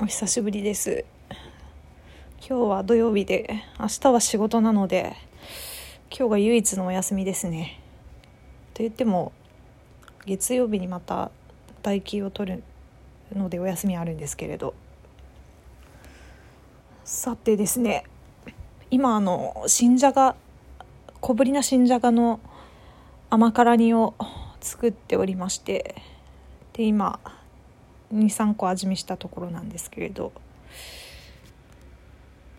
お久しぶりです。今日は土曜日で明日は仕事なので今日が唯一のお休みですね。と言っても月曜日にまた待機を取るのでお休みあるんですけれど。さてですね今あの新じゃが小ぶりな新じゃがの甘辛煮を作っておりましてで今23個味見したところなんですけれど。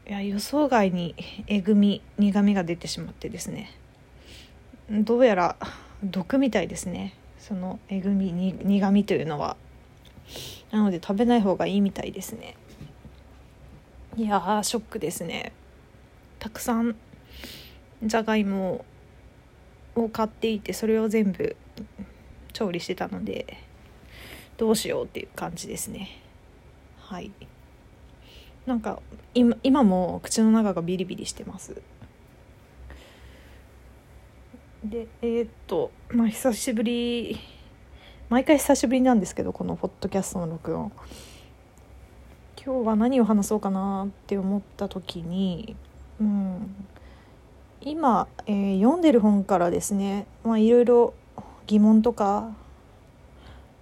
いや予想外にえぐみ苦みが出てしまってですね。どうやら毒みたいですね。そのえぐみに苦みというのは。なので食べない方がいいみたいですね。いやショックですね。たくさんじゃがいもを買っていてそれを全部調理してたので。どうしようっていう感じですね。はい。なんか今今も口の中がビリビリしてます。でえー、っとまあ久しぶり毎回久しぶりなんですけどこのポッドキャストの録音。今日は何を話そうかなって思った時にうん。今、えー、読んでる本からですねまあいろいろ疑問とか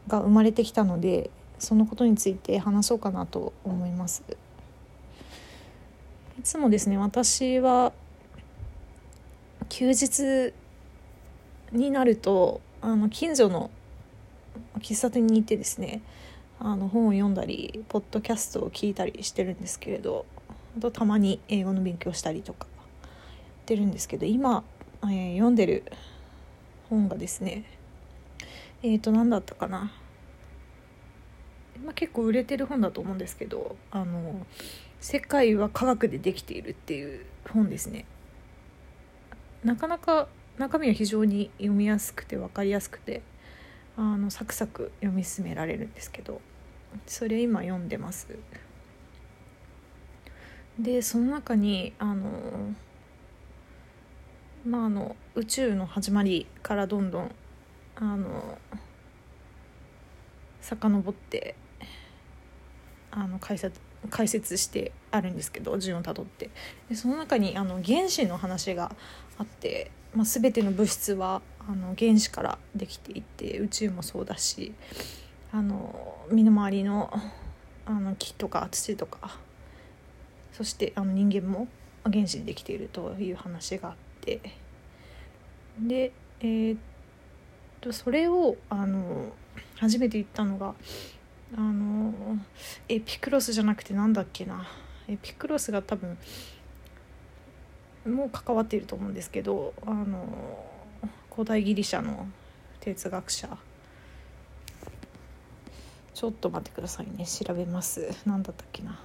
が生まれてきたのでそのことについて話そうかなと思います。いつもですね私は休日になるとあの近所の喫茶店に行ってですねあの本を読んだりポッドキャストを聞いたりしてるんですけれどあとたまに英語の勉強したりとかやってるんですけど今、えー、読んでる本がですねえっ、ー、と何だったかな、まあ、結構売れてる本だと思うんですけど「あの世界は科学でできている」っていう本ですね。なかなか中身は非常に読みやすくて分かりやすくてあのサクサク読み進められるんですけどそれ今読んでます。でその中にあのまああの宇宙の始まりからどんどんあの遡ってあの解説解説してあるんですけど順をたどって。でその中にあの原子の話があって、まあ、全ての物質はあの原子からできていて宇宙もそうだしあの身の回りのあの木とか土とかそしてあの人間も原子でできているという話があって。でえー、っとそれをあの初めて言ったのがあのエピクロスじゃなくてなんだっけな。エピクロスが多分もう関わっていると思うんですけどあの古代ギリシャの哲学者。ちょっと待ってくださいね。調べます。何だったっけな。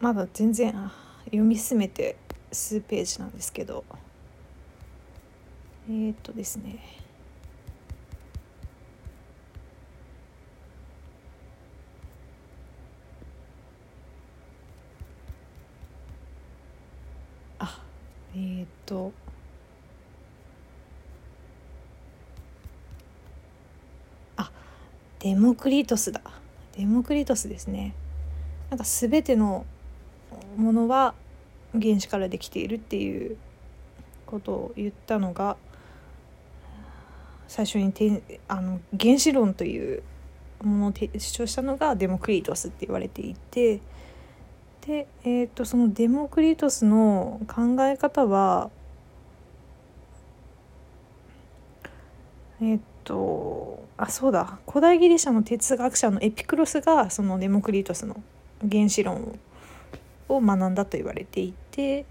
まだ全然読み進めて数ページなんですけど。えー、っとですね。あえー、っと。あデモクリトスだ。デモクリトスですね。なんか全てのものは原子からできているっていうことを言ったのが最初にてあの原子論というものを主張したのがデモクリトスって言われていてで、えーと、そのデモクリトスの考え方はえっ、ー、とあそうだ古代ギリシャの哲学者のエピクロスがそのデモクリトスの原子論を学んだと言われていてて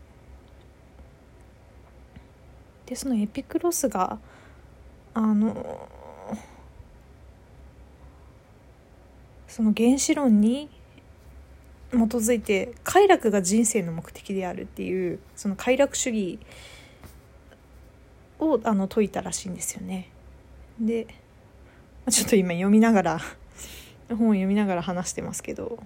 でそのエピクロスがあのその原子論に基づいて快楽が人生の目的であるっていうその快楽主義をあの説いたらしいんですよね。でちょっと今読みながら本を読みながら話してますけど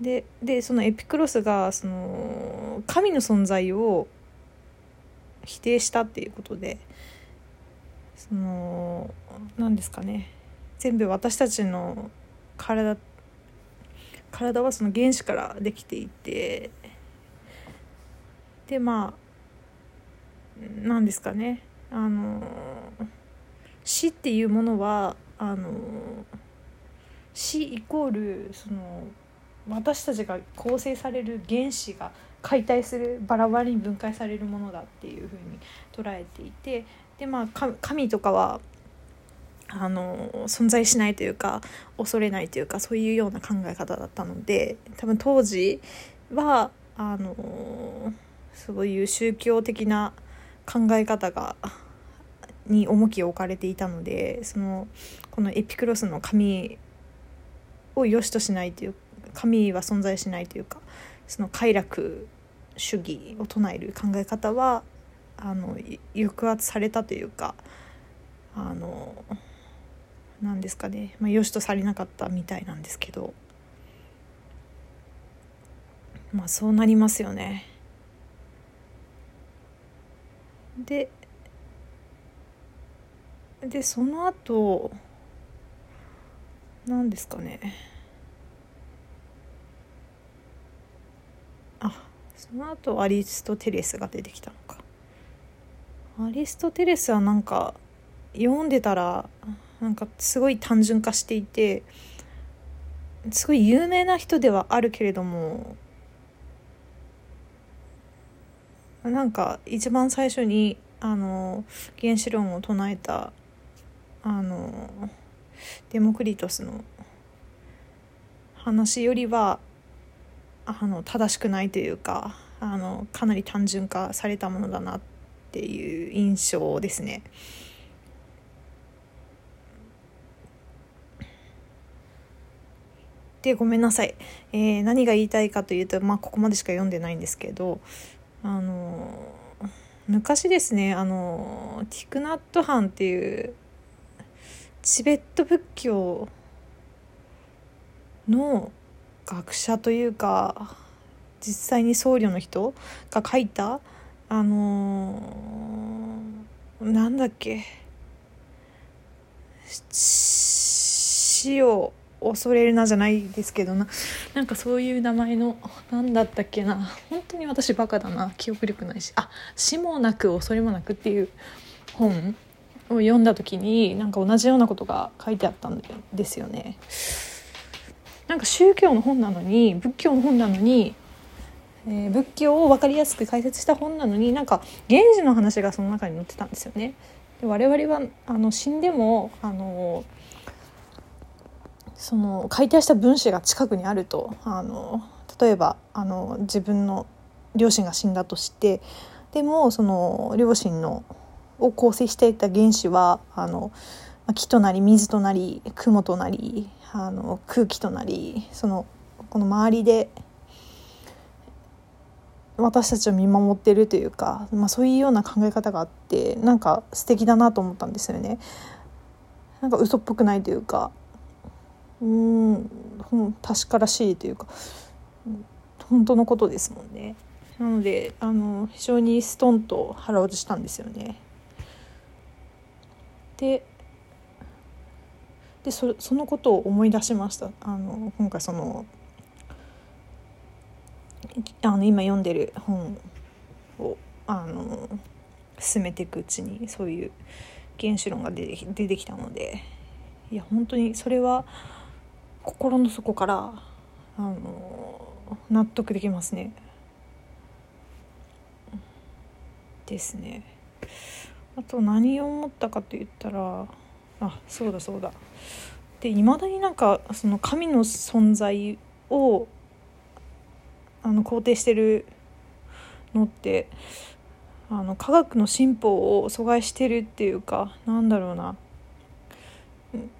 ででそのエピクロスがその神の存在を否定したっていうことでその何ですかね。全部私たちの体体はその原子からできていてでまあ何ですかね。あの死っていうものはあの死イコールその私たちが構成される原子が解体するバラバラに分解されるものだっていうふうに捉えていてでまあ神とかはあの存在しないというか恐れないというかそういうような考え方だったので多分当時はあのそういう宗教的な考え方がに重きを置かれていたのでそのこのエピクロスの神を良しとしないという神は存在しないというかその快楽主義を唱える考え方はあの抑圧されたというかあの何ですかね、まあ、良しとされなかったみたいなんですけど。まあそうなりますよね。ででその後何ですかねあその後アリストテレスが出てきたのか。アリストテレスはなんか読んでたらなんかすごい単純化していてすごい有名な人ではあるけれどもなんか一番最初にあの原子論を唱えたあのデモクリトスの話よりはあの正しくないというかあのかなり単純化されたものだなっていう印象ですね。でごめんなさい、えー、何が言いたいかというと、まあ、ここまでしか読んでないんですけどあの昔ですねあのティクナットハンっていうチベット仏教の学者というか実際に僧侶の人が書いたあのー、なんだっけ死を恐れるなじゃないですけどな。なんかそういう名前の何だったっけな。本当に私バカだな。記憶力ないし。あ死もなく恐れもなくっていう本を読んだ時になんか同じようなことが書いてあったんですよね。なんか宗教の本なのに仏教の本なのに、えー、仏教を分かりやすく解説した本なのになんか原始の話がその中に載ってたんですよね。で我々はあの死んでもあのその解体した分子が近くにあるとあの例えばあの自分の両親が死んだとしてでもその両親のを構成していた原子はあの木となり水となり雲となりあの空気となりそのこの周りで私たちを見守ってるというか、まあ、そういうような考え方があってなんか素敵だなと思ったんですよね。なんか嘘っぽくないというかうん確からしいというか本当のことですもんね。なのであの非常にストンと腹落ちしたんですよね。ででそそのことを思い出しましたあの今回そのあの今読んでる本をあの進めていくうちにそういう原子論が出て出てきたのでいや本当にそれは心の底からあの納得できますね。ですね。あと何を思ったかと言ったらあそうだそうだでいまだになんかその神の存在をあの肯定してるのってあの科学の進歩を阻害してるっていうかなんだろうな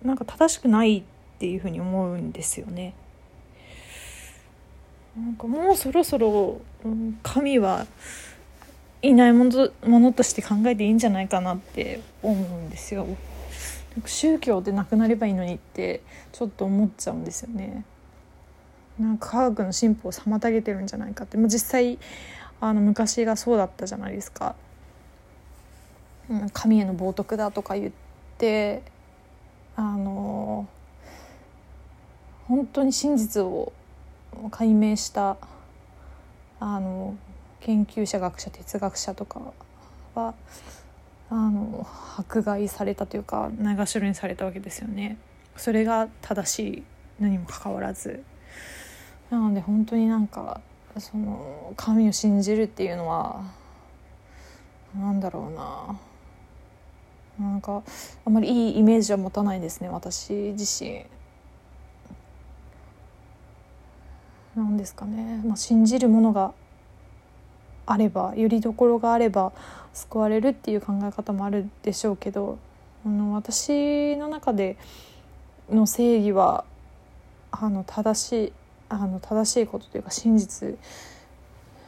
なんか正しくないっていうふうに思うんですよね。なんかもうそろそろ神はいないものものとして考えていいんじゃないかなって思うんですよ。宗教でなくなればいいのにってちょっと思っちゃうんですよね。なんか科学の進歩を妨げてるんじゃないかってもう実際あの昔がそうだったじゃないですか。神への冒涜だとか言ってあの本当に真実を解明したあの研究者学者哲学者とかはあの迫害されたというかないがしろにされたわけですよね。それが正しいのにもかかわらずなので本当になんかその神を信じるっていうのはなんだろうななんかあんまりいいイメージは持たないですね私自身。なんですかね、まあ、信じるものがあればよりどころがあれば救われるっていう考え方もあるでしょうけどあの私の中での正義はあの正しいあの正しいことというか真実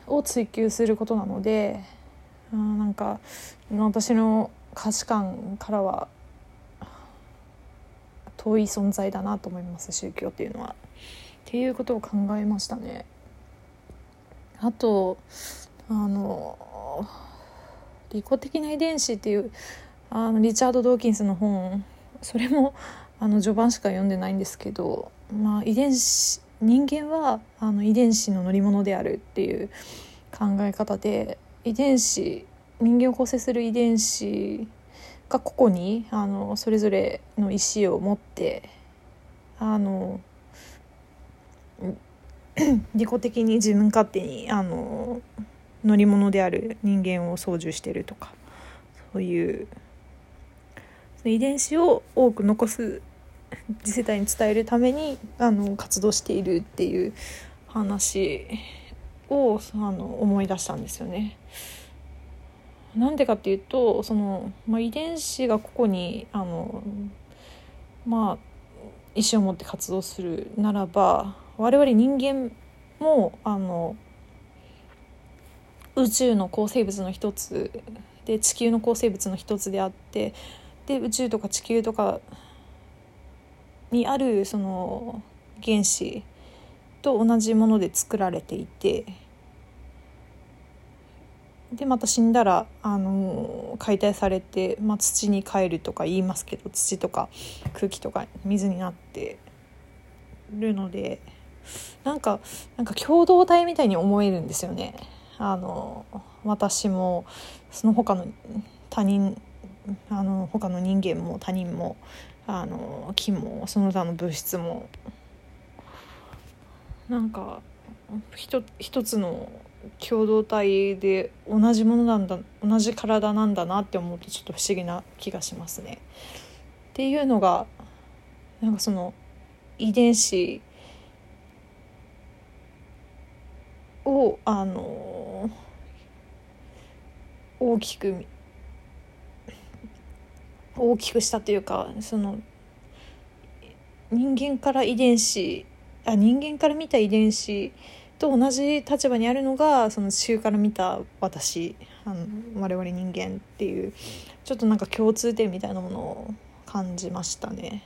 を追求することなのであなんか私の価値観からは遠い存在だなと思います宗教っていうのは。っていうことを考えましたね。あとあの利己的な遺伝子っていうあのリチャード・ドーキンスの本それもあの序盤しか読んでないんですけど、まあ、遺伝子人間はあの遺伝子の乗り物であるっていう考え方で遺伝子人間を構成する遺伝子が個々にあのそれぞれの意思を持ってあの 利己的に自分勝手にあの乗り物である人間を操縦してるとかそういう遺伝子を多く残す次世代に伝えるためにあの活動しているっていう話をあの思い出したんですよね。なんでかっていうとその、まあ、遺伝子が個々にあのまあ意思を持って活動するならば我々人間もあの宇宙の構成物の一つで地球の構成物の一つであってで宇宙とか地球とかにあるその原子と同じもので作られていてでまた死んだらあの解体されて、まあ、土に帰るとか言いますけど土とか空気とか水になってるのでなんかなんか共同体みたいに思えるんですよね。あの私もその他の他人あの他の人間も他人もあの木もその他の物質もなんか一つの共同体で同じものなんだ同じ体なんだなって思うとちょっと不思議な気がしますね。っていうのがなんかその遺伝子をあの大きく大きくしたというかその人間から遺伝子あ人間から見た遺伝子と同じ立場にあるのがその地球から見た私あの我々人間っていうちょっとなんか共通点みたいなものを感じましたね。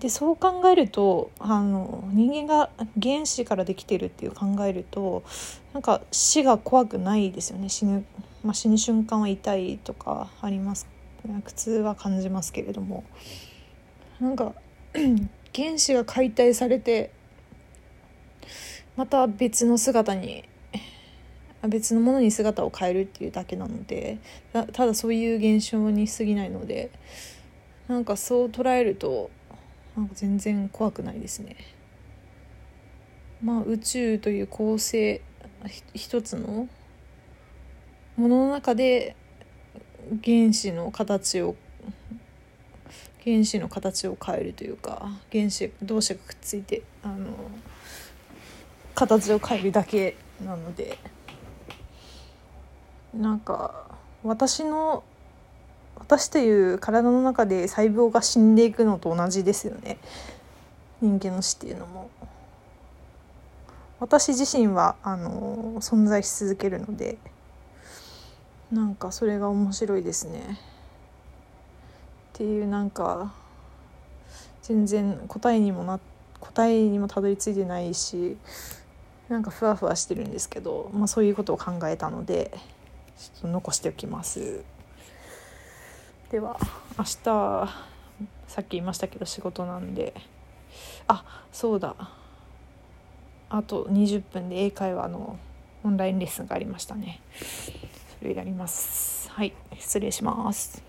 でそう考えるとあの人間が原子からできてるっていう考えるとなんか死が怖くないですよね。死ぬ、まあ、死ぬ瞬間は痛いとかあります。苦痛は感じますけれども。なんか 原子が解体されてまた別の姿に別のものに姿を変えるっていうだけなのでただそういう現象に過ぎないのでなんかそう捉えるとなんか全然怖くないですね。まあ宇宙という構成一つのものの中で原子の形を原子の形を変えるというか原子同士がくっついてあの形を変えるだけなのでなんか私の私という体の中で細胞が死んでいくのと同じですよね。人間の死っていうのも。私自身はあの存在し続けるのでなんかそれが面白いですね。っていうなんか全然答えにもな答えにもたどり着いてないしなんかふわふわしてるんですけど、まあ、そういうことを考えたのでちょっと残しておきます。では明日さっき言いましたけど仕事なんで。あそうだ。あと20分で英会話のオンラインレッスンがありましたね。それやります。はい失礼します。